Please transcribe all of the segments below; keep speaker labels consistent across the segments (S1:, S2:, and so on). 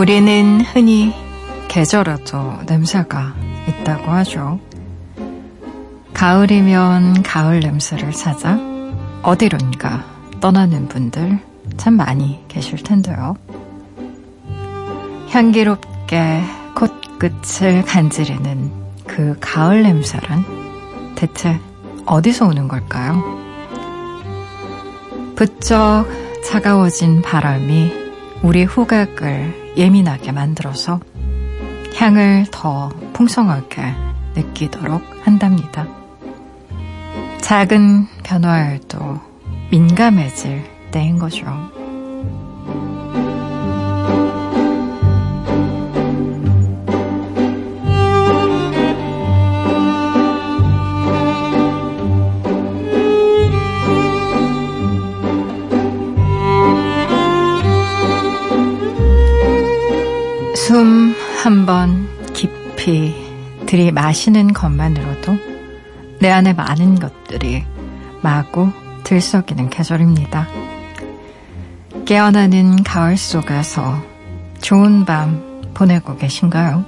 S1: 우리는 흔히 계절에도 냄새가 있다고 하죠. 가을이면 가을 냄새를 찾아 어디론가 떠나는 분들 참 많이 계실 텐데요. 향기롭게 콧끝을 간지르는 그 가을 냄새란 대체 어디서 오는 걸까요? 부쩍 차가워진 바람이 우리 후각을 예민하게 만들어서 향을 더 풍성하게 느끼도록 한답니다. 작은 변화에도 민감해질 때인 거죠. 들이마시는 것만으로도 내 안에 많은 것들이 마구 들썩이는 계절입니다. 깨어나는 가을 속에서 좋은 밤 보내고 계신가요?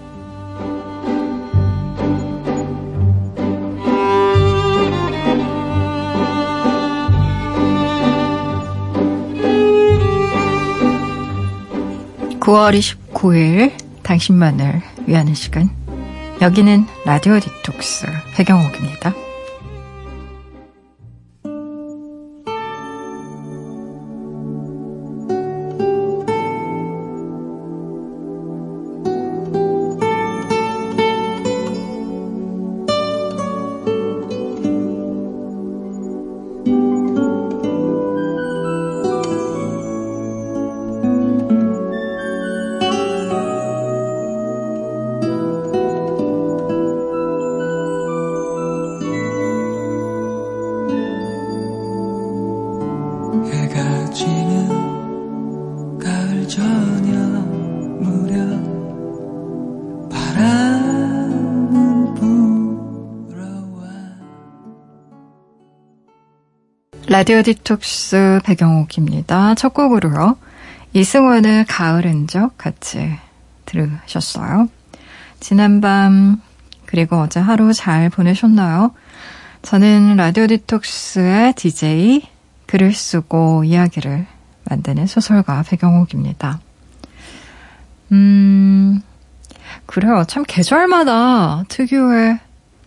S1: (9월 29일) 당신만을 위하는 시간 여기는 라디오 디톡스 배경옥입니다. 라디오 디톡스 배경옥입니다. 첫 곡으로요. 이승원의 가을 흔적 같이 들으셨어요. 지난밤 그리고 어제 하루 잘 보내셨나요? 저는 라디오 디톡스의 DJ 글을 쓰고 이야기를 만드는 소설가 배경옥입니다. 음, 그래요. 참 계절마다 특유의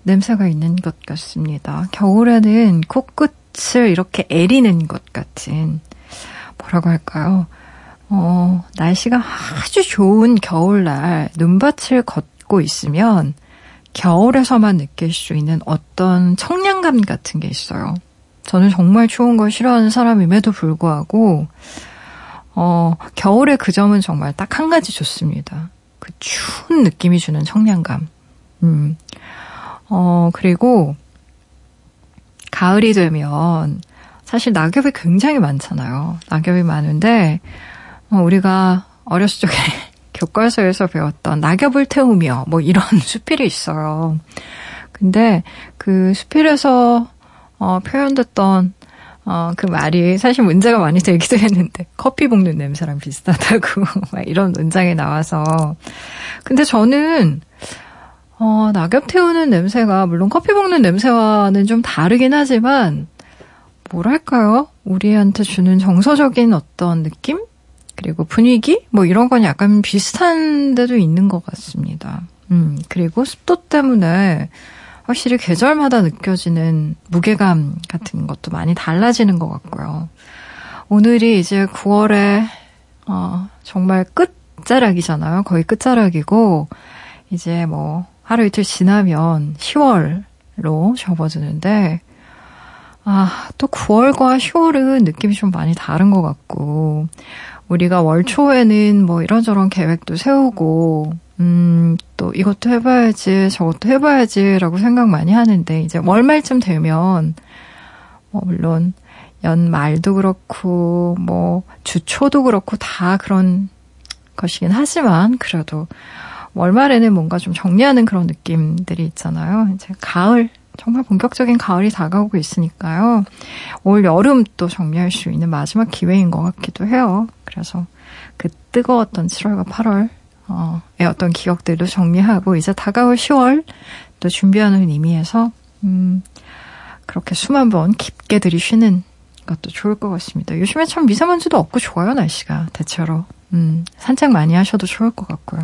S1: 냄새가 있는 것 같습니다. 겨울에는 코끝 낯을 이렇게 애리는 것 같은 뭐라고 할까요? 어, 날씨가 아주 좋은 겨울날 눈밭을 걷고 있으면 겨울에서만 느낄 수 있는 어떤 청량감 같은 게 있어요. 저는 정말 추운 걸 싫어하는 사람임에도 불구하고 어, 겨울의 그 점은 정말 딱 한 가지 좋습니다. 그 추운 느낌이 주는 청량감. 음. 어, 그리고 가을이 되면 사실 낙엽이 굉장히 많잖아요. 낙엽이 많은데 어, 우리가 어렸을 적에 교과서에서 배웠던 낙엽을 태우며 뭐 이런 수필이 있어요. 근데 그 수필에서 어, 표현됐던 어, 그 말이 사실 문제가 많이 되기도 했는데 커피 볶는 냄새랑 비슷하다고 막 이런 문장이 나와서 근데 저는 어, 낙엽 태우는 냄새가 물론 커피 먹는 냄새와는 좀 다르긴 하지만 뭐랄까요? 우리한테 주는 정서적인 어떤 느낌? 그리고 분위기? 뭐 이런 건 약간 비슷한 데도 있는 것 같습니다. 음, 그리고 습도 때문에 확실히 계절마다 느껴지는 무게감 같은 것도 많이 달라지는 것 같고요. 오늘이 이제 9월의, 어, 정말 끝자락이잖아요. 거의 끝자락이고, 이제 뭐, 하루 이틀 지나면 10월로 접어드는데, 아, 또 9월과 10월은 느낌이 좀 많이 다른 것 같고, 우리가 월 초에는 뭐 이런저런 계획도 세우고, 음, 또 이것도 해봐야지, 저것도 해봐야지라고 생각 많이 하는데, 이제 월말쯤 되면, 뭐, 물론, 연말도 그렇고, 뭐, 주초도 그렇고, 다 그런 것이긴 하지만, 그래도, 월말에는 뭔가 좀 정리하는 그런 느낌들이 있잖아요. 이제 가을 정말 본격적인 가을이 다가오고 있으니까요. 올 여름 또 정리할 수 있는 마지막 기회인 것 같기도 해요. 그래서 그 뜨거웠던 7월과 8월, 어, 의 어떤 기억들도 정리하고 이제 다가올 10월 또 준비하는 의미에서, 음, 그렇게 숨 한 번 깊게 들이쉬는 것도 좋을 것 같습니다. 요즘에 참 미세먼지도 없고 좋아요, 날씨가. 대체로. 음, 산책 많이 하셔도 좋을 것 같고요.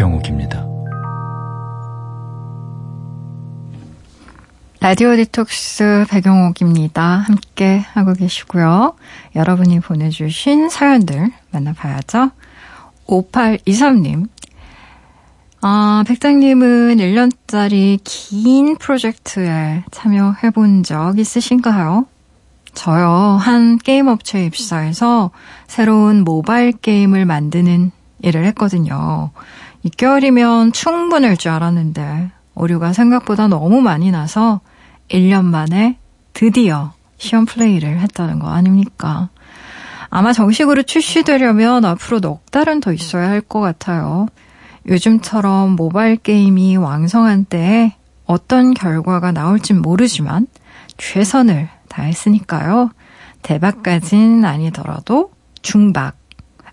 S1: 스 배경옥입니다. 라디오 디톡스 배경옥입니다. 함께 하고 계시고요. 여러분이 보내주신 사연들 만나봐야죠. 5823님. 아, 백장님은 1년짜리 긴 프로젝트에 참여해본 적 있으신가요? 저요, 한 게임 업체에 입사해서 새로운 모바일 게임을 만드는 일을 했거든요. 6개월이면 충분할 줄 알았는데 오류가 생각보다 너무 많이 나서 1년 만에 드디어 시험 플레이를 했다는 거 아닙니까? 아마 정식으로 출시되려면 앞으로 넉 달은 더 있어야 할 것 같아요. 요즘처럼 모바일 게임이 왕성한 때에 어떤 결과가 나올진 모르지만 최선을 다했으니까요. 대박까진 아니더라도 중박,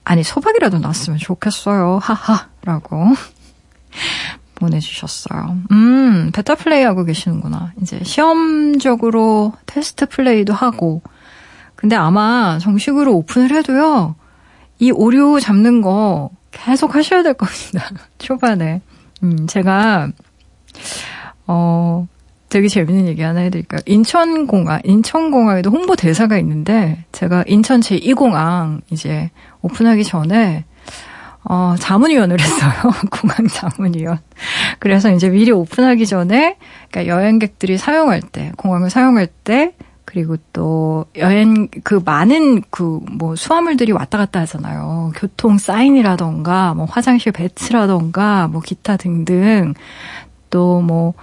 S1: 아니 소박이라도 났으면 좋겠어요. 하하 라고 보내주셨어요. 음, 베타 플레이 하고 계시는구나. 이제 시험적으로 테스트 플레이도 하고. 근데 아마 정식으로 오픈을 해도요, 이 오류 잡는 거 계속 하셔야 될 겁니다. 초반에. 음, 제가, 어, 되게 재밌는 얘기 하나 해드릴까요? 인천공항, 인천공항에도 홍보 대사가 있는데, 제가 인천 제2공항 이제 오픈하기 전에, 어, 자문위원을 했어요. 공항 자문위원. 그래서 이제 미리 오픈하기 전에, 그러니까 여행객들이 사용할 때, 공항을 사용할 때, 그리고 또 여행 그 많은 그 뭐 수화물들이 왔다 갔다 하잖아요. 교통 사인이라던가 뭐 화장실 배치라던가 뭐 기타 등등 또 뭐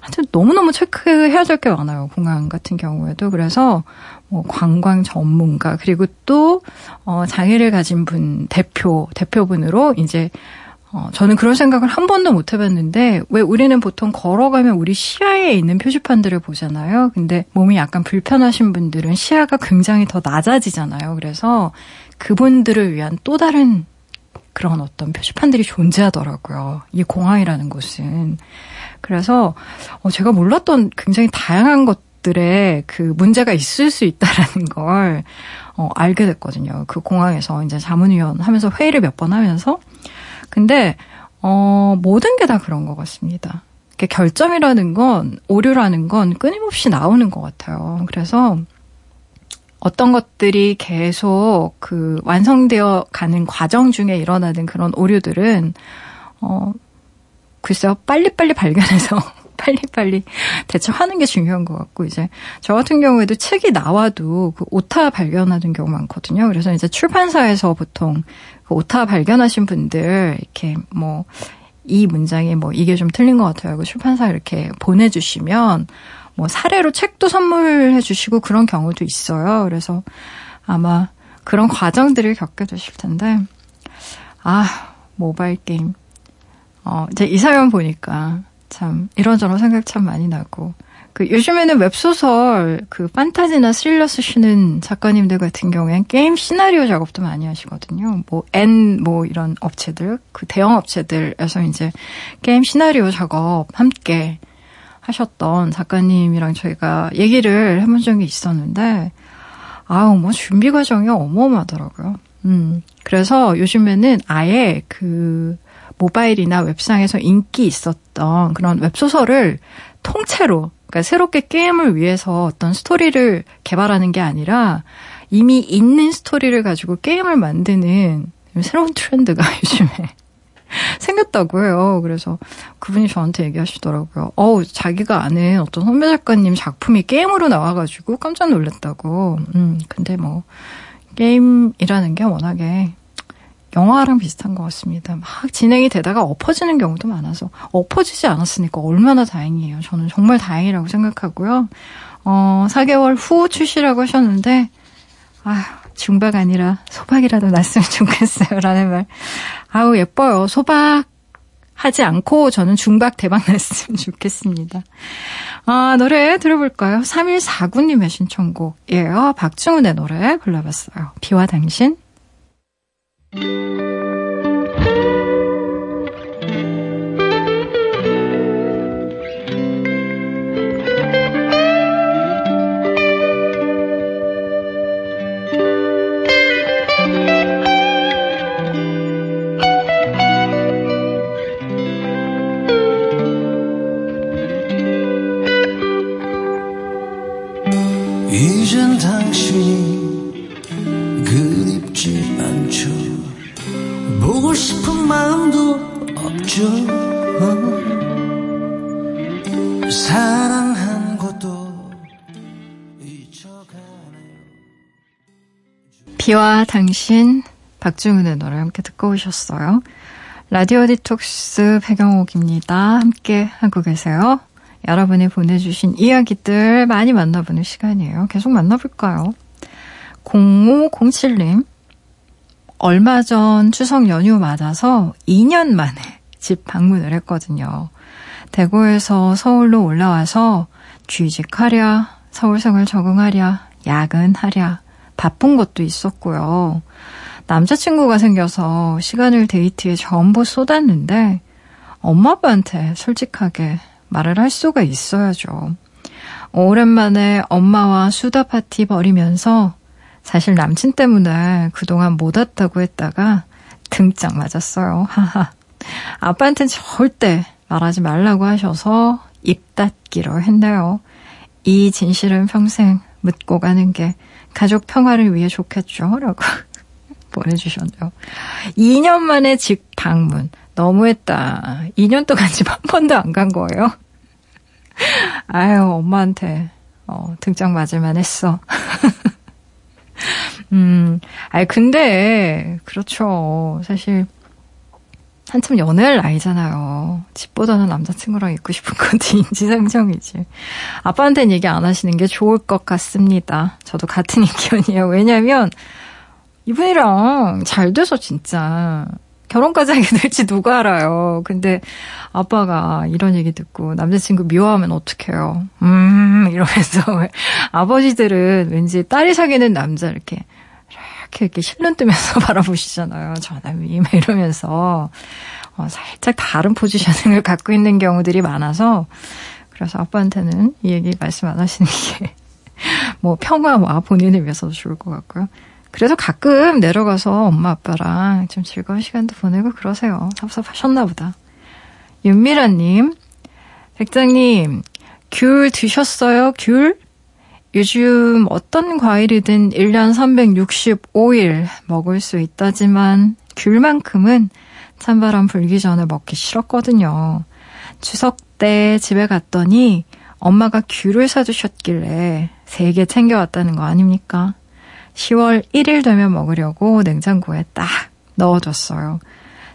S1: 하여튼 너무너무 체크해야 될 게 많아요. 공항 같은 경우에도. 그래서 뭐 관광 전문가 그리고 또 어, 장애를 가진 분 대표 대표분으로 이제 어, 저는 그런 생각을 한 번도 못 해봤는데, 왜 우리는 보통 걸어가면 우리 시야에 있는 표지판들을 보잖아요. 근데 몸이 약간 불편하신 분들은 시야가 굉장히 더 낮아지잖아요. 그래서 그분들을 위한 또 다른 그런 어떤 표지판들이 존재하더라고요. 이 공항이라는 곳은. 그래서 어, 제가 몰랐던 굉장히 다양한 것 들에 그 문제가 있을 수 있다라는 걸 어, 알게 됐거든요. 그 공항에서 이제 자문위원 하면서 회의를 몇 번 하면서 근데 어, 모든 게 다 그런 것 같습니다. 결점이라는 건 오류라는 건 끊임없이 나오는 것 같아요. 그래서 어떤 것들이 계속 그 완성되어 가는 과정 중에 일어나는 그런 오류들은 어 글쎄요, 빨리빨리 발견해서 빨리빨리 대처하는 게 중요한 것 같고, 이제 저 같은 경우에도 책이 나와도 그 오타 발견하는 경우 많거든요. 그래서 이제 출판사에서 보통 그 오타 발견하신 분들, 이렇게 뭐, 이 문장이 뭐 이게 좀 틀린 것 같아요. 그 출판사 이렇게 보내주시면 뭐 사례로 책도 선물해 주시고 그런 경우도 있어요. 그래서 아마 그런 과정들을 겪게 되실 텐데, 아, 모바일 게임. 어, 이제 이 사연 보니까 참 이런저런 생각 참 많이 나고 그 요즘에는 웹소설 그 판타지나 스릴러 쓰시는 작가님들 같은 경우엔 게임 시나리오 작업도 많이 하시거든요. 뭐 N 뭐 이런 업체들 그 대형 업체들에서 이제 게임 시나리오 작업 함께 하셨던 작가님이랑 저희가 얘기를 해본 적이 있었는데 아우 뭐 준비 과정이 어마어마하더라고요. 음. 그래서 요즘에는 아예 그 모바일이나 웹상에서 인기 있었던 그런 웹소설을 통째로 그러니까 새롭게 게임을 위해서 어떤 스토리를 개발하는 게 아니라 이미 있는 스토리를 가지고 게임을 만드는 새로운 트렌드가 요즘에 생겼다고 해요. 그래서 그분이 저한테 얘기하시더라고요. 어우, 자기가 아는 어떤 선배 작가님 작품이 게임으로 나와가지고 깜짝 놀랐다고. 음, 근데 뭐, 게임이라는 게 워낙에 영화랑 비슷한 것 같습니다. 막 진행이 되다가 엎어지는 경우도 많아서 엎어지지 않았으니까 얼마나 다행이에요. 저는 정말 다행이라고 생각하고요. 어, 4개월 후 출시라고 하셨는데 아휴, 중박 아니라 소박이라도 났으면 좋겠어요. 라는 말. 아우, 예뻐요. 소박 하지 않고 저는 중박 대박 났으면 좋겠습니다. 아, 노래 들어볼까요? 3149님의 신청곡이에요. 박중훈의 노래 불러봤어요. 비와 당신.
S2: 이젠
S1: 비와 당신 박중훈의 노래 함께 듣고 오셨어요. 라디오 디톡스 배경옥입니다. 함께 하고 계세요. 여러분이 보내주신 이야기들 많이 만나보는 시간이에요. 계속 만나볼까요? 0507님, 얼마 전 추석 연휴 맞아서 2년 만에 집 방문을 했거든요. 대구에서 서울로 올라와서 취직하랴, 서울생활 적응하랴, 야근하랴, 바쁜 것도 있었고요. 남자친구가 생겨서 시간을 데이트에 전부 쏟았는데 엄마 아빠한테 솔직하게 말을 할 수가 있어야죠. 오랜만에 엄마와 수다 파티 벌이면서 사실 남친 때문에 그동안 못 왔다고 했다가 등짝 맞았어요. 하하. 아빠한테는 절대 말하지 말라고 하셔서 입 닫기로 했네요. 이 진실은 평생 묻고 가는 게 가족 평화를 위해 좋겠죠? 라고 보내주셨네요. 2년 만에 집 방문. 너무했다. 2년 동안 집 한 번도 안 간 거예요. 아유, 엄마한테, 어, 등짝 맞을만 했어. 음, 아니, 근데, 그렇죠. 사실, 한참 연애할 나이잖아요. 집보다는 남자친구랑 있고 싶은 건지 인지상정이지. 아빠한테는 얘기 안 하시는 게 좋을 것 같습니다. 저도 같은 의견이에요. 왜냐면, 이분이랑 잘 돼서 진짜 결혼까지 하게 될지 누가 알아요. 근데 아빠가 이런 얘기 듣고 남자친구 미워하면 어떡해요. 음, 이러면서 아버지들은 왠지 딸이 사귀는 남자 이렇게 이렇게 이렇게 실눈 뜨면서 바라보시잖아요. 저남이 이러면서 어, 살짝 다른 포지셔닝을 갖고 있는 경우들이 많아서 그래서 아빠한테는 이 얘기 말씀 안 하시는 게 뭐 평화와 본인을 위해서도 좋을 것 같고요. 그래서 가끔 내려가서 엄마 아빠랑 좀 즐거운 시간도 보내고 그러세요. 섭섭하셨나 보다. 윤미라님, 백장님, 귤 드셨어요? 귤? 요즘 어떤 과일이든 1년 365일 먹을 수 있다지만 귤만큼은 찬바람 불기 전에 먹기 싫었거든요. 추석 때 집에 갔더니 엄마가 귤을 사주셨길래 3개 챙겨왔다는 거 아닙니까? 10월 1일 되면 먹으려고 냉장고에 딱 넣어뒀어요.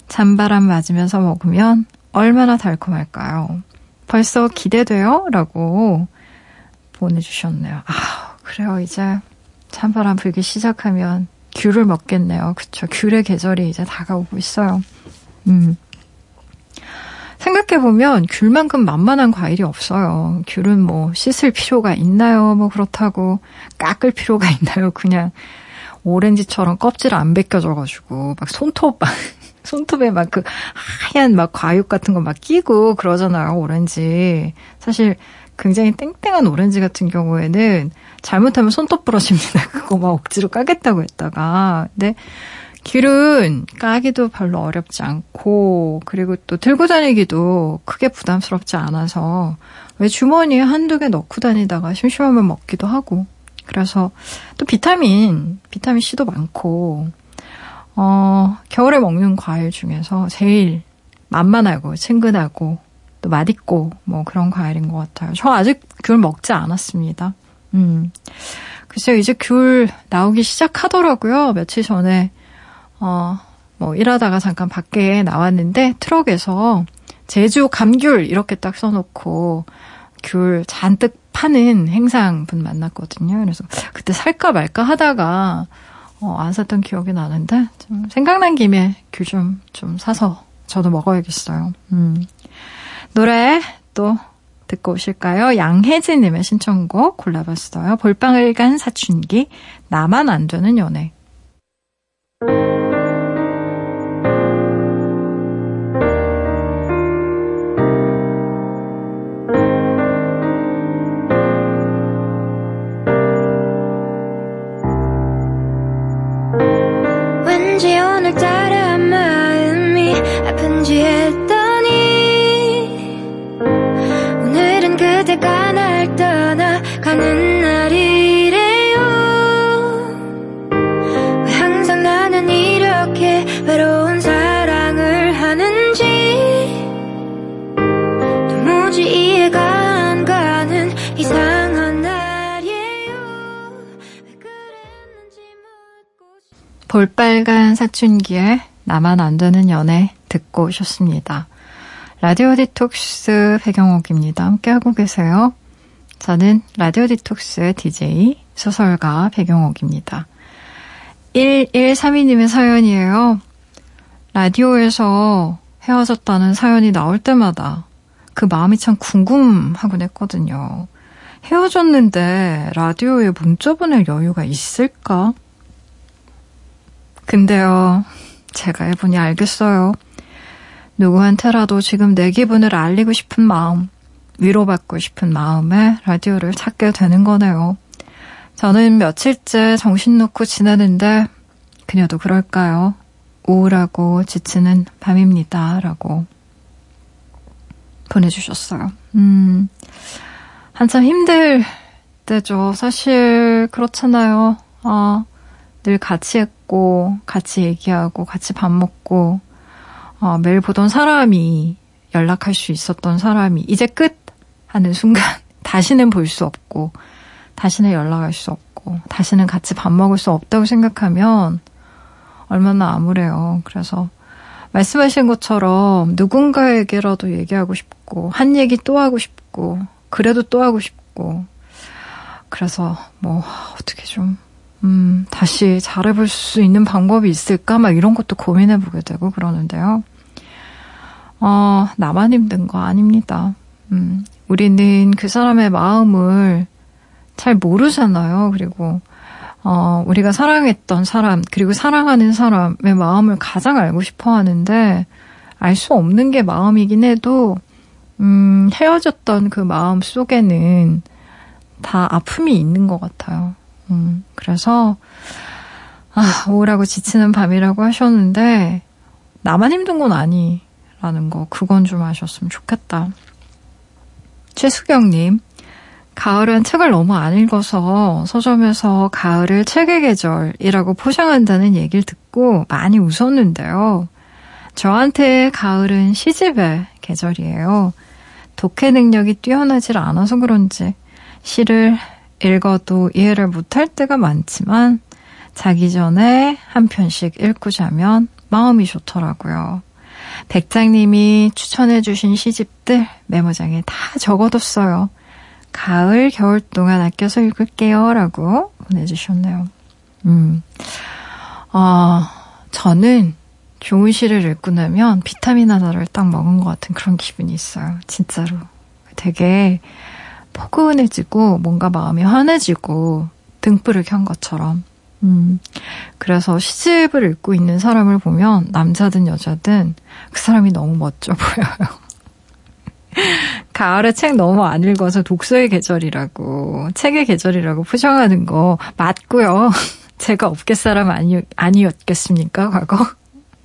S1: 찬바람 맞으면서 먹으면 얼마나 달콤할까요? 벌써 기대돼요? 라고 보내주셨네요. 아, 그래요. 이제 찬바람 불기 시작하면 귤을 먹겠네요. 그쵸. 귤의 계절이 이제 다가오고 있어요. 음. 생각해보면 귤만큼 만만한 과일이 없어요. 귤은 뭐 씻을 필요가 있나요? 뭐 그렇다고 깎을 필요가 있나요? 그냥 오렌지처럼 껍질 안 벗겨져가지고 막 손톱 막 손톱에 막 그 하얀 막 과육 같은 거 막 끼고 그러잖아요. 오렌지. 사실 굉장히 땡땡한 오렌지 같은 경우에는 잘못하면 손톱 부러집니다. 그거 막 억지로 까겠다고 했다가. 근데 귤은 까기도 별로 어렵지 않고, 그리고 또 들고 다니기도 크게 부담스럽지 않아서, 왜 주머니에 한두 개 넣고 다니다가 심심하면 먹기도 하고, 그래서 또 비타민, 비타민 C도 많고, 어, 겨울에 먹는 과일 중에서 제일 만만하고, 친근하고, 또 맛있고, 뭐 그런 과일인 것 같아요. 저 아직 귤 먹지 않았습니다. 음. 글쎄요, 이제 귤 나오기 시작하더라고요. 며칠 전에 어, 뭐 일하다가 잠깐 밖에 나왔는데 트럭에서 제주 감귤 이렇게 딱 써놓고 귤 잔뜩 파는 행상분 만났거든요. 그래서 그때 살까 말까 하다가 어, 안 샀던 기억이 나는데 좀 생각난 김에 귤 좀좀 사서 저도 먹어야겠어요. 음. 노래 또 듣고 오실까요? 양혜진님의 신청곡 골라봤어요. 볼빵을 간 사춘기 나만 안 되는 연애. 볼빨간 사춘기의 나만 안 되는 연애 듣고 오셨습니다. 라디오 디톡스 배경옥입니다. 함께하고 계세요. 저는 라디오 디톡스 DJ 소설가 배경옥입니다. 1132님의 사연이에요. 라디오에서 헤어졌다는 사연이 나올 때마다 그 마음이 참 궁금하곤 했거든요. 헤어졌는데 라디오에 문자 보낼 여유가 있을까? 근데요, 제가 해보니 알겠어요. 누구한테라도 지금 내 기분을 알리고 싶은 마음, 위로받고 싶은 마음에 라디오를 찾게 되는 거네요. 저는 며칠째 정신 놓고 지내는데 그녀도 그럴까요? 우울하고 지치는 밤입니다. 라고 보내주셨어요. 음, 한참 힘들 때죠. 사실 그렇잖아요. 아, 늘 같이 했고, 같이 얘기하고, 같이 밥 먹고, 어, 매일 보던 사람이 연락할 수 있었던 사람이 이제 끝! 하는 순간 다시는 볼 수 없고, 다시는 연락할 수 없고, 다시는 같이 밥 먹을 수 없다고 생각하면 얼마나 암울해요. 그래서 말씀하신 것처럼 누군가에게라도 얘기하고 싶고, 한 얘기 또 하고 싶고, 그래도 또 하고 싶고, 그래서 뭐, 어떻게 좀 음, 다시 잘해볼 수 있는 방법이 있을까? 막 이런 것도 고민해보게 되고 그러는데요. 어, 나만 힘든 거 아닙니다. 음, 우리는 그 사람의 마음을 잘 모르잖아요. 그리고, 어, 우리가 사랑했던 사람, 그리고 사랑하는 사람의 마음을 가장 알고 싶어 하는데, 알 수 없는 게 마음이긴 해도, 음, 헤어졌던 그 마음 속에는 다 아픔이 있는 것 같아요. 음, 그래서, 아, 우울하고 지치는 밤이라고 하셨는데, 나만 힘든 건 아니라는 거, 그건 좀 아셨으면 좋겠다. 최수경님, 가을은 책을 너무 안 읽어서 서점에서 가을을 책의 계절이라고 포장한다는 얘기를 듣고 많이 웃었는데요. 저한테 가을은 시집의 계절이에요. 독해 능력이 뛰어나질 않아서 그런지 시를 읽어도 이해를 못할 때가 많지만 자기 전에 한 편씩 읽고 자면 마음이 좋더라고요. 백장님이 추천해주신 시집들 메모장에 다 적어뒀어요. 가을, 겨울 동안 아껴서 읽을게요. 라고 보내주셨네요. 음. 어, 저는 좋은 시를 읽고 나면 비타민 하나를 딱 먹은 것 같은 그런 기분이 있어요. 진짜로. 되게 포근해지고 뭔가 마음이 환해지고 등불을 켠 것처럼. 음, 그래서 시집을 읽고 있는 사람을 보면 남자든 여자든 그 사람이 너무 멋져 보여요. 가을에 책 너무 안 읽어서 독서의 계절이라고, 책의 계절이라고 포장하는 거 맞고요. 제가 업계 사람 아니, 아니었겠습니까, 과거?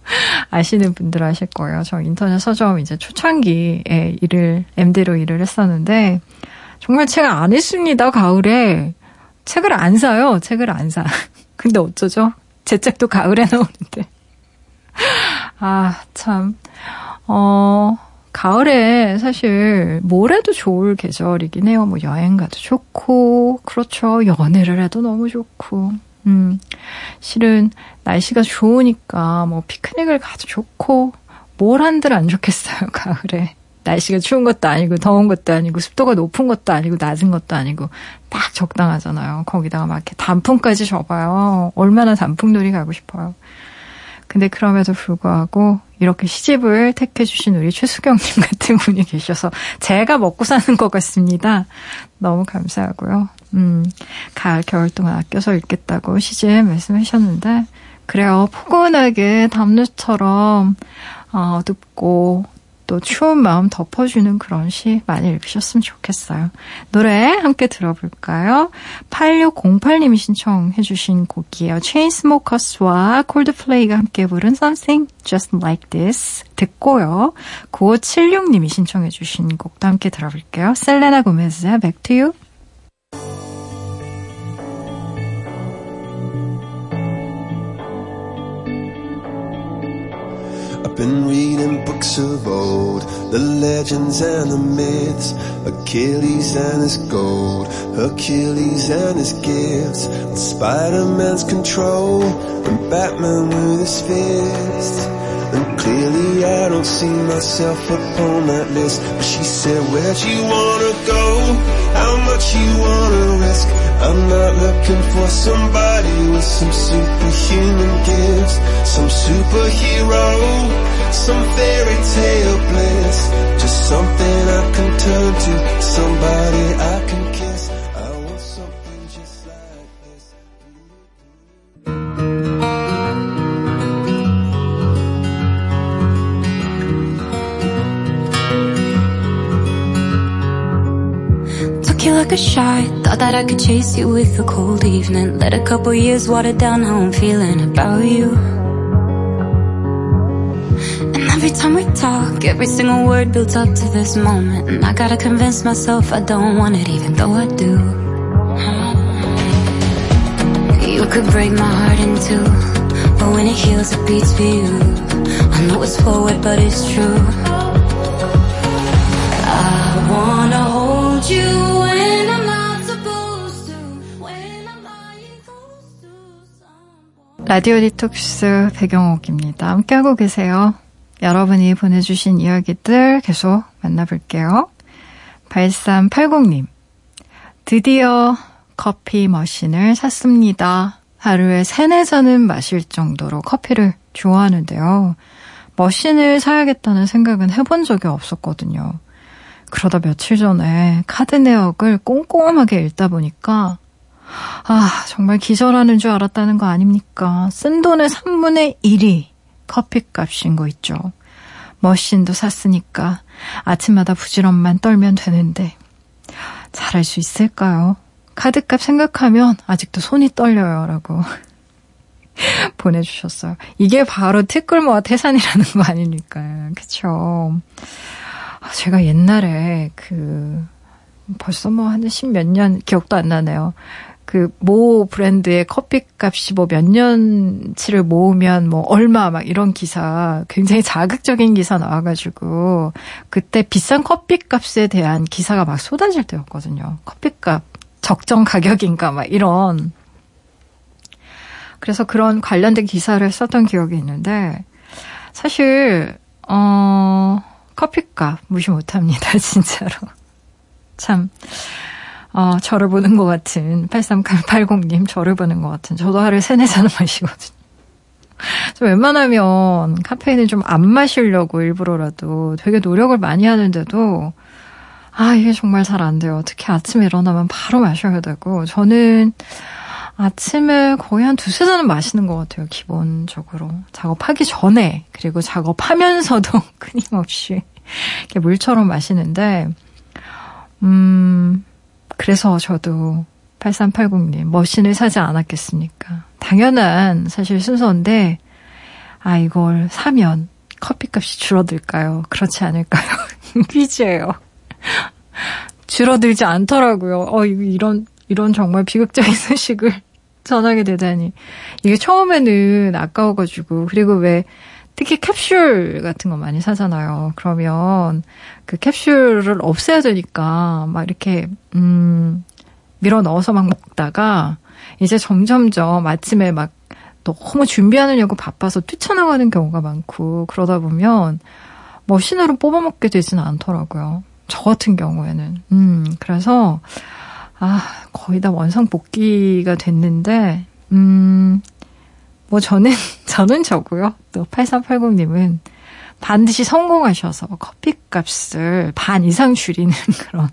S1: 아시는 분들 아실 거예요. 저 인터넷 서점 이제 초창기에 일을, MD로 일을 했었는데, 정말 책 안 읽습니다, 가을에. 책을 안 사요, 책을 안 사. 근데 어쩌죠? 제 책도 가을에 나오는데. 아, 참. 어, 가을에 사실 뭘 해도 좋을 계절이긴 해요. 뭐 여행 가도 좋고, 그렇죠. 연애를 해도 너무 좋고. 음, 실은 날씨가 좋으니까 뭐 피크닉을 가도 좋고, 뭘 한들 안 좋겠어요, 가을에. 날씨가 추운 것도 아니고, 더운 것도 아니고, 습도가 높은 것도 아니고, 낮은 것도 아니고, 딱 적당하잖아요. 거기다가 막 이렇게 단풍까지 접어요. 얼마나 단풍놀이 가고 싶어요. 근데 그럼에도 불구하고 이렇게 시집을 택해주신 우리 최수경님 같은 분이 계셔서 제가 먹고 사는 것 같습니다. 너무 감사하고요. 음, 가을, 겨울 동안 아껴서 읽겠다고 시집 말씀하셨는데, 그래요. 포근하게 담요처럼 어, 어둡고 또 추운 마음 덮어주는 그런 시 많이 읽으셨으면 좋겠어요. 노래 함께 들어볼까요? 8608님이 신청해주신 곡이에요. 체인스모커스와 콜드플레이가 함께 부른 Something Just Like This 듣고요. 9576님이 신청해주신 곡도 함께 들어볼게요. 셀레나 고메즈의 Back to You.
S2: Been reading books of old, the legends and the myths, Achilles and his gold, Hercules and his gifts, Spider-Man's control, and Batman with his fists. And clearly I don't see myself upon that list. But she said, where'd you wanna go? How much you wanna risk? I'm not looking for somebody with some superhuman gifts, some superhero, some fairy tale bliss, just something I can turn to, like
S3: a shot, thought that I could chase you with a cold evening. Let a couple years water down how I'm feeling about you. And every time we talk, every single word builds up to this moment. And I gotta convince myself I don't want it, even though I do. You could break my heart in two, but when it heals, it beats for you. I know it's forward, but it's true. I wanna hold you
S1: 라디오 디톡스 배경옥입니다. 함께하고 계세요. 여러분이 보내주신 이야기들 계속 만나볼게요. 8380님. 드디어 커피 머신을 샀습니다. 하루에 3, 4잔은 마실 정도로 커피를 좋아하는데요. 머신을 사야겠다는 생각은 해본 적이 없었거든요. 그러다 며칠 전에 카드 내역을 꼼꼼하게 읽다 보니까 아, 정말 기절하는 줄 알았다는 거 아닙니까? 쓴 돈의 3분의 1이 커피값인 거 있죠. 머신도 샀으니까 아침마다 부지런만 떨면 되는데 잘할 수 있을까요? 카드값 생각하면 아직도 손이 떨려요. 라고 보내주셨어요. 이게 바로 티끌모아 태산이라는 거 아닙니까? 그쵸. 아, 제가 옛날에 그 벌써 뭐 한 십 몇 년 기억도 안 나네요. 그 모 브랜드의 커피값이 뭐 몇 년치를 모으면 뭐 얼마 막 이런 기사 굉장히 자극적인 기사 나와가지고 그때 비싼 커피값에 대한 기사가 막 쏟아질 때였거든요. 커피값 적정 가격인가 막 이런. 그래서 그런 관련된 기사를 썼던 기억이 있는데 사실 어 커피값 무시 못합니다 진짜로. 참 어, 저를 보는 것 같은 8380님 저를 보는 것 같은 저도 하루에 세네 잔을 마시거든요. 저 웬만하면 카페인을 좀 안 마시려고 일부러라도 되게 노력을 많이 하는데도 아, 이게 정말 잘 안 돼요. 특히 아침에 일어나면 바로 마셔야 되고, 저는 아침에 거의 한 두세 잔은 마시는 것 같아요, 기본적으로. 작업하기 전에, 그리고 작업하면서도 끊임없이 이렇게 물처럼 마시는데, 음, 그래서 저도 8380님, 머신을 사지 않았겠습니까? 당연한 사실 순서인데, 아, 이걸 사면 커피값이 줄어들까요? 그렇지 않을까요? 퀴즈예요. 줄어들지 않더라고요. 어, 이런, 이런 정말 비극적인 소식을 전하게 되다니. 이게 처음에는 아까워가지고, 그리고 왜, 특히 캡슐 같은 거 많이 사잖아요. 그러면 그 캡슐을 없애야 되니까 막 이렇게, 음, 밀어 넣어서 막 먹다가 이제 점점점 아침에 막 너무 준비하느냐고 바빠서 뛰쳐나가는 경우가 많고 그러다 보면 머신으로 뽑아먹게 되지는 않더라고요. 저 같은 경우에는. 음, 그래서, 아, 거의 다 원상 복귀가 됐는데, 음, 뭐 저는, 저는 저고요. 또 8380님은 반드시 성공하셔서 커피 값을 반 이상 줄이는 그런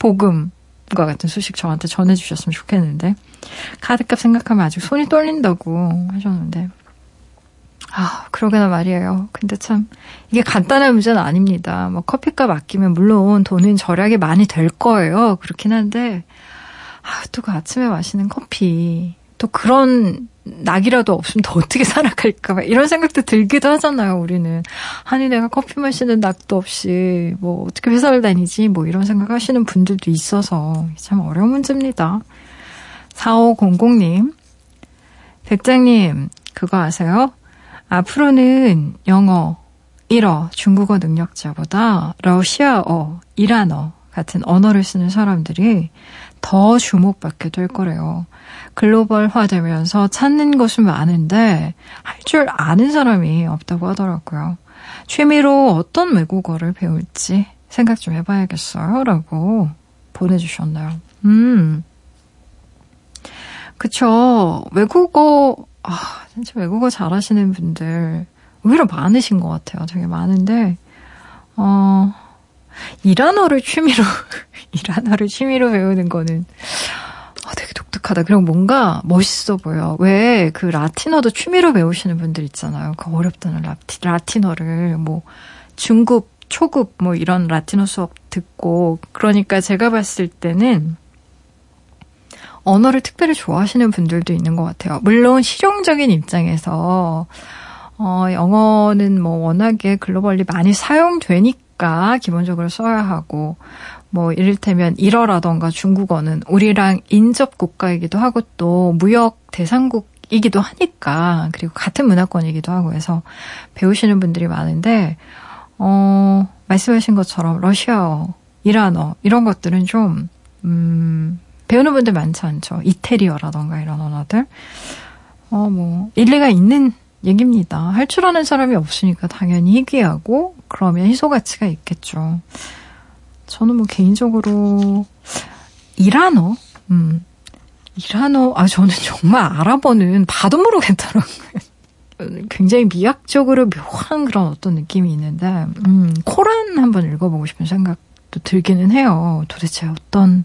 S1: 복음과 같은 소식 저한테 전해주셨으면 좋겠는데, 카드값 생각하면 아직 손이 떨린다고 하셨는데, 아, 그러게나 말이에요. 근데 참, 이게 간단한 문제는 아닙니다. 뭐, 커피값 아끼면 물론 돈은 절약이 많이 될 거예요. 그렇긴 한데, 아, 또 그 아침에 마시는 커피, 또 그런 낙이라도 없으면 더 어떻게 살아갈까, 이런 생각도 들기도 하잖아요, 우리는. 아니, 내가 커피 마시는 낙도 없이, 뭐, 어떻게 회사를 다니지, 뭐, 이런 생각 하시는 분들도 있어서, 참 어려운 문제입니다. 4500님, 백장님, 그거 아세요? 앞으로는 영어, 일어, 중국어 능력자보다 러시아어, 이란어 같은 언어를 쓰는 사람들이 더 주목받게 될 거래요. 글로벌화 되면서 찾는 것은 많은데 할 줄 아는 사람이 없다고 하더라고요. 취미로 어떤 외국어를 배울지 생각 좀 해봐야겠어요. 라고 보내주셨나요? 음. 그쵸. 외국어, 아, 진짜 외국어 잘하시는 분들 오히려 많으신 것 같아요. 되게 많은데, 어, 이란어를 취미로, 이란어를 취미로 배우는 거는, 어, 되게 독특하다. 그리고 뭔가 멋있어 보여. 왜 그 라틴어도 취미로 배우시는 분들 있잖아요. 그 어렵다는 라티, 라틴어를 뭐 중급, 초급 뭐 이런 라틴어 수업 듣고 그러니까 제가 봤을 때는 언어를 특별히 좋아하시는 분들도 있는 것 같아요. 물론 실용적인 입장에서 어, 영어는 뭐 워낙에 글로벌리 많이 사용되니까 기본적으로 써야 하고 뭐 이를테면 일어라던가 중국어는 우리랑 인접 국가이기도 하고 또 무역 대상국 이기도 하니까 그리고 같은 문화권이기도 하고 해서 배우시는 분들이 많은데 어 말씀하신 것처럼 러시아어, 이란어 이런 것들은 좀 음, 배우는 분들 많지 않죠. 이태리어라던가 이런 언어들. 어, 뭐, 일리가 있는 얘기입니다. 할 줄 아는 사람이 없으니까 당연히 희귀하고, 그러면 희소 가치가 있겠죠. 저는 뭐 개인적으로, 이란어? 음, 이란어, 아, 저는 정말 아랍어는 봐도 모르겠더라고요. 굉장히 미학적으로 묘한 그런 어떤 느낌이 있는데, 음, 코란 한번 읽어보고 싶은 생각도 들기는 해요. 도대체 어떤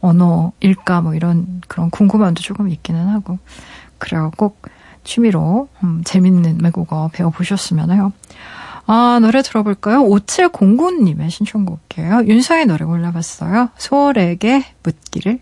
S1: 언어일까, 뭐 이런 그런 궁금함도 조금 있기는 하고. 그래요. 꼭 취미로, 음, 재밌는 외국어 배워보셨으면 해요. 아, 노래 들어볼까요? 5709님의 신청곡이에요. 윤서의 노래 골라봤어요. 소월에게 묻기를.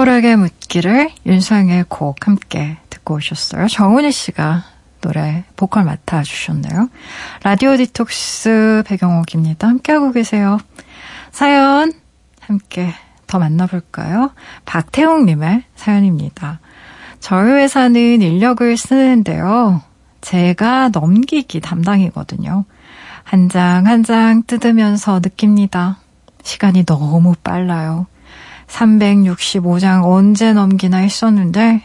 S1: 서울에게 묻기를 윤상의 곡 함께 듣고 오셨어요. 정은희 씨가 노래 보컬 맡아주셨네요. 라디오 디톡스 배경옥입니다. 함께하고 계세요. 사연 함께 더 만나볼까요? 박태웅님의 사연입니다. 저희 회사는 인력을 쓰는데요. 제가 넘기기 담당이거든요. 한 장 한장 뜯으면서 느낍니다. 시간이 너무 빨라요. 365장 언제 넘기나 했었는데,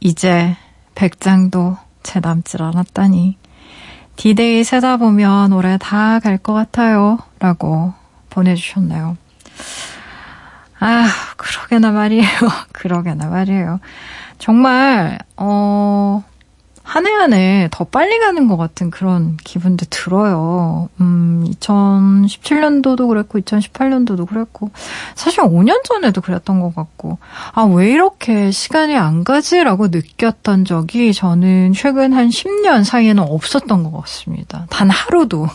S1: 이제 100장도 채 남질 않았다니. 디데이 세다 보면 올해 다 갈 것 같아요. 라고 보내주셨나요? 아, 그러게나 말이에요. 그러게나 말이에요. 정말, 어, 한 해 한 해 더 빨리 가는 것 같은 그런 기분도 들어요. 음, 2017년도도 그랬고, 2018년도도 그랬고, 사실 5년 전에도 그랬던 것 같고, 아, 왜 이렇게 시간이 안 가지라고 느꼈던 적이 저는 최근 한 10년 사이에는 없었던 것 같습니다. 단 하루도.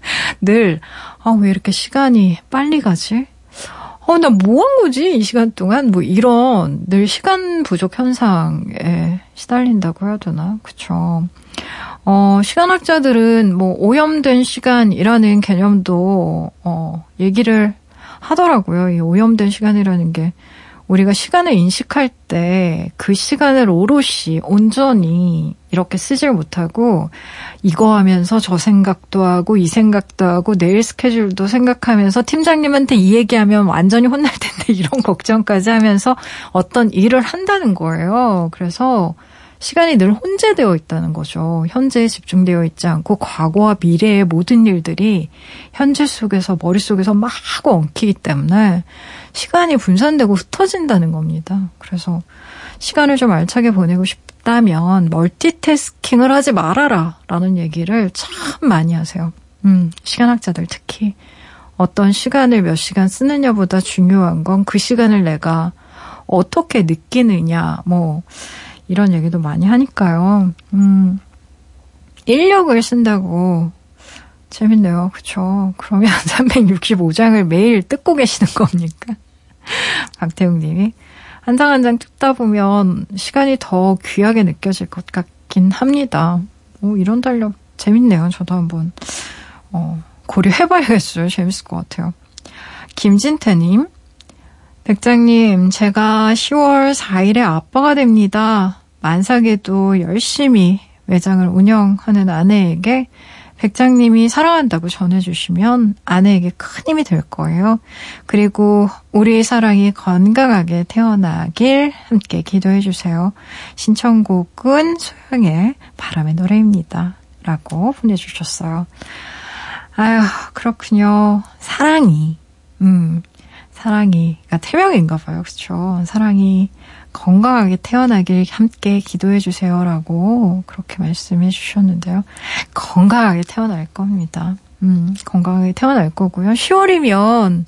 S1: 늘, 아, 왜 이렇게 시간이 빨리 가지? 어, 나 뭐 한 거지? 이 시간 동안? 뭐 이런 늘 시간 부족 현상에 시달린다고 해야 되나? 그쵸. 어, 시간학자들은 뭐 오염된 시간이라는 개념도, 어, 얘기를 하더라고요. 이 오염된 시간이라는 게 우리가 시간을 인식할 때 그 시간을 오롯이 온전히 이렇게 쓰질 못하고 이거 하면서 저 생각도 하고 이 생각도 하고 내일 스케줄도 생각하면서 팀장님한테 이 얘기하면 완전히 혼날 텐데 이런 걱정까지 하면서 어떤 일을 한다는 거예요. 그래서 시간이 늘 혼재되어 있다는 거죠. 현재에 집중되어 있지 않고 과거와 미래의 모든 일들이 현재 속에서 머릿속에서 막 엉키기 때문에 시간이 분산되고 흩어진다는 겁니다. 그래서 시간을 좀 알차게 보내고 싶다면 멀티태스킹을 하지 말아라 라는 얘기를 참 많이 하세요. 음, 시간학자들 특히 어떤 시간을 몇 시간 쓰느냐보다 중요한 건 그 시간을 내가 어떻게 느끼느냐, 뭐, 이런 얘기도 많이 하니까요. 음, 인력을 쓴다고 재밌네요. 그쵸. 그러면 365장을 매일 뜯고 계시는 겁니까? 박태웅 님이. 한 장 한 장 뜯다 보면 시간이 더 귀하게 느껴질 것 같긴 합니다. 오, 이런 달력 재밌네요. 저도 한번, 어, 고려해봐야겠어요. 재밌을 것 같아요. 김진태님. 백장님, 제가 10월 4일에 아빠가 됩니다. 만삭에도 열심히 매장을 운영하는 아내에게 백장님이 사랑한다고 전해주시면 아내에게 큰 힘이 될 거예요. 그리고 우리 사랑이 건강하게 태어나길 함께 기도해 주세요. 신청곡은 소영의 바람의 노래입니다. 라고 보내주셨어요. 아유, 그렇군요. 사랑이, 음, 사랑이가 태명인가 봐요. 그렇죠? 사랑이 건강하게 태어나길 함께 기도해 주세요라고 그렇게 말씀해 주셨는데요. 건강하게 태어날 겁니다. 음, 건강하게 태어날 거고요. 10월이면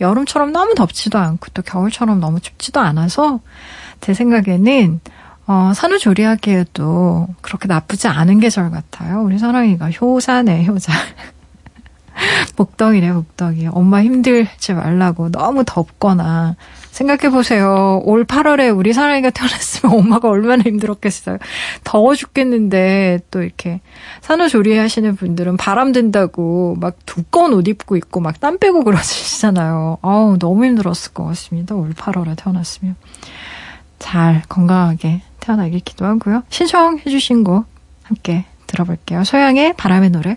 S1: 여름처럼 너무 덥지도 않고 또 겨울처럼 너무 춥지도 않아서 제 생각에는 어, 산후조리하기에도 그렇게 나쁘지 않은 계절 같아요. 우리 사랑이가 효사네, 효자. 복덩이래, 복덩이. 엄마 힘들지 말라고 너무 덥거나 생각해보세요. 올 8월에 우리 사랑이가 태어났으면 엄마가 얼마나 힘들었겠어요. 더워 죽겠는데 또 이렇게 산후조리 하시는 분들은 바람 든다고 막 두꺼운 옷 입고 있고 막 땀 빼고 그러시잖아요. 아우, 너무 힘들었을 것 같습니다. 올 8월에 태어났으면. 잘 건강하게 태어나길 기도하고요. 신청해주신 곡 함께 들어볼게요. 소양의 바람의 노래.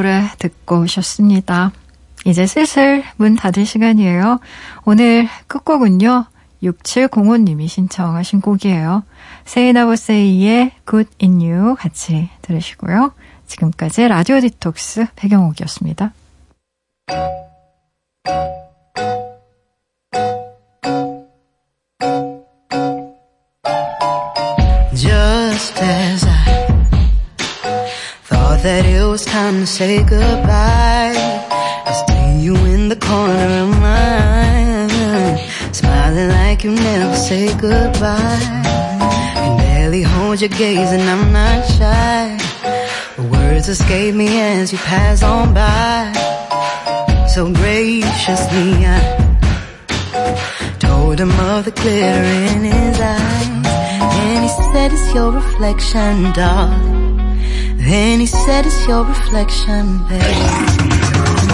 S3: 노래
S1: 듣고 오셨습니다. 이제 슬슬 문 닫을 시간이에요. 오늘 끝곡은요. 6705님이 신청하신 곡이에요. 세이나버세이의 Good in You 같이 들으시고요. 지금까지 라디오 디톡스 배경옥이었습니다.
S4: To say goodbye, I see you in the corner of my mind, smiling like you never say goodbye. Can barely hold your gaze and I'm not shy. The words escape me as you pass on by. So graciously I told him of the glitter in his eyes. And he said it's your reflection, darling. Then he said it's your reflection, babe.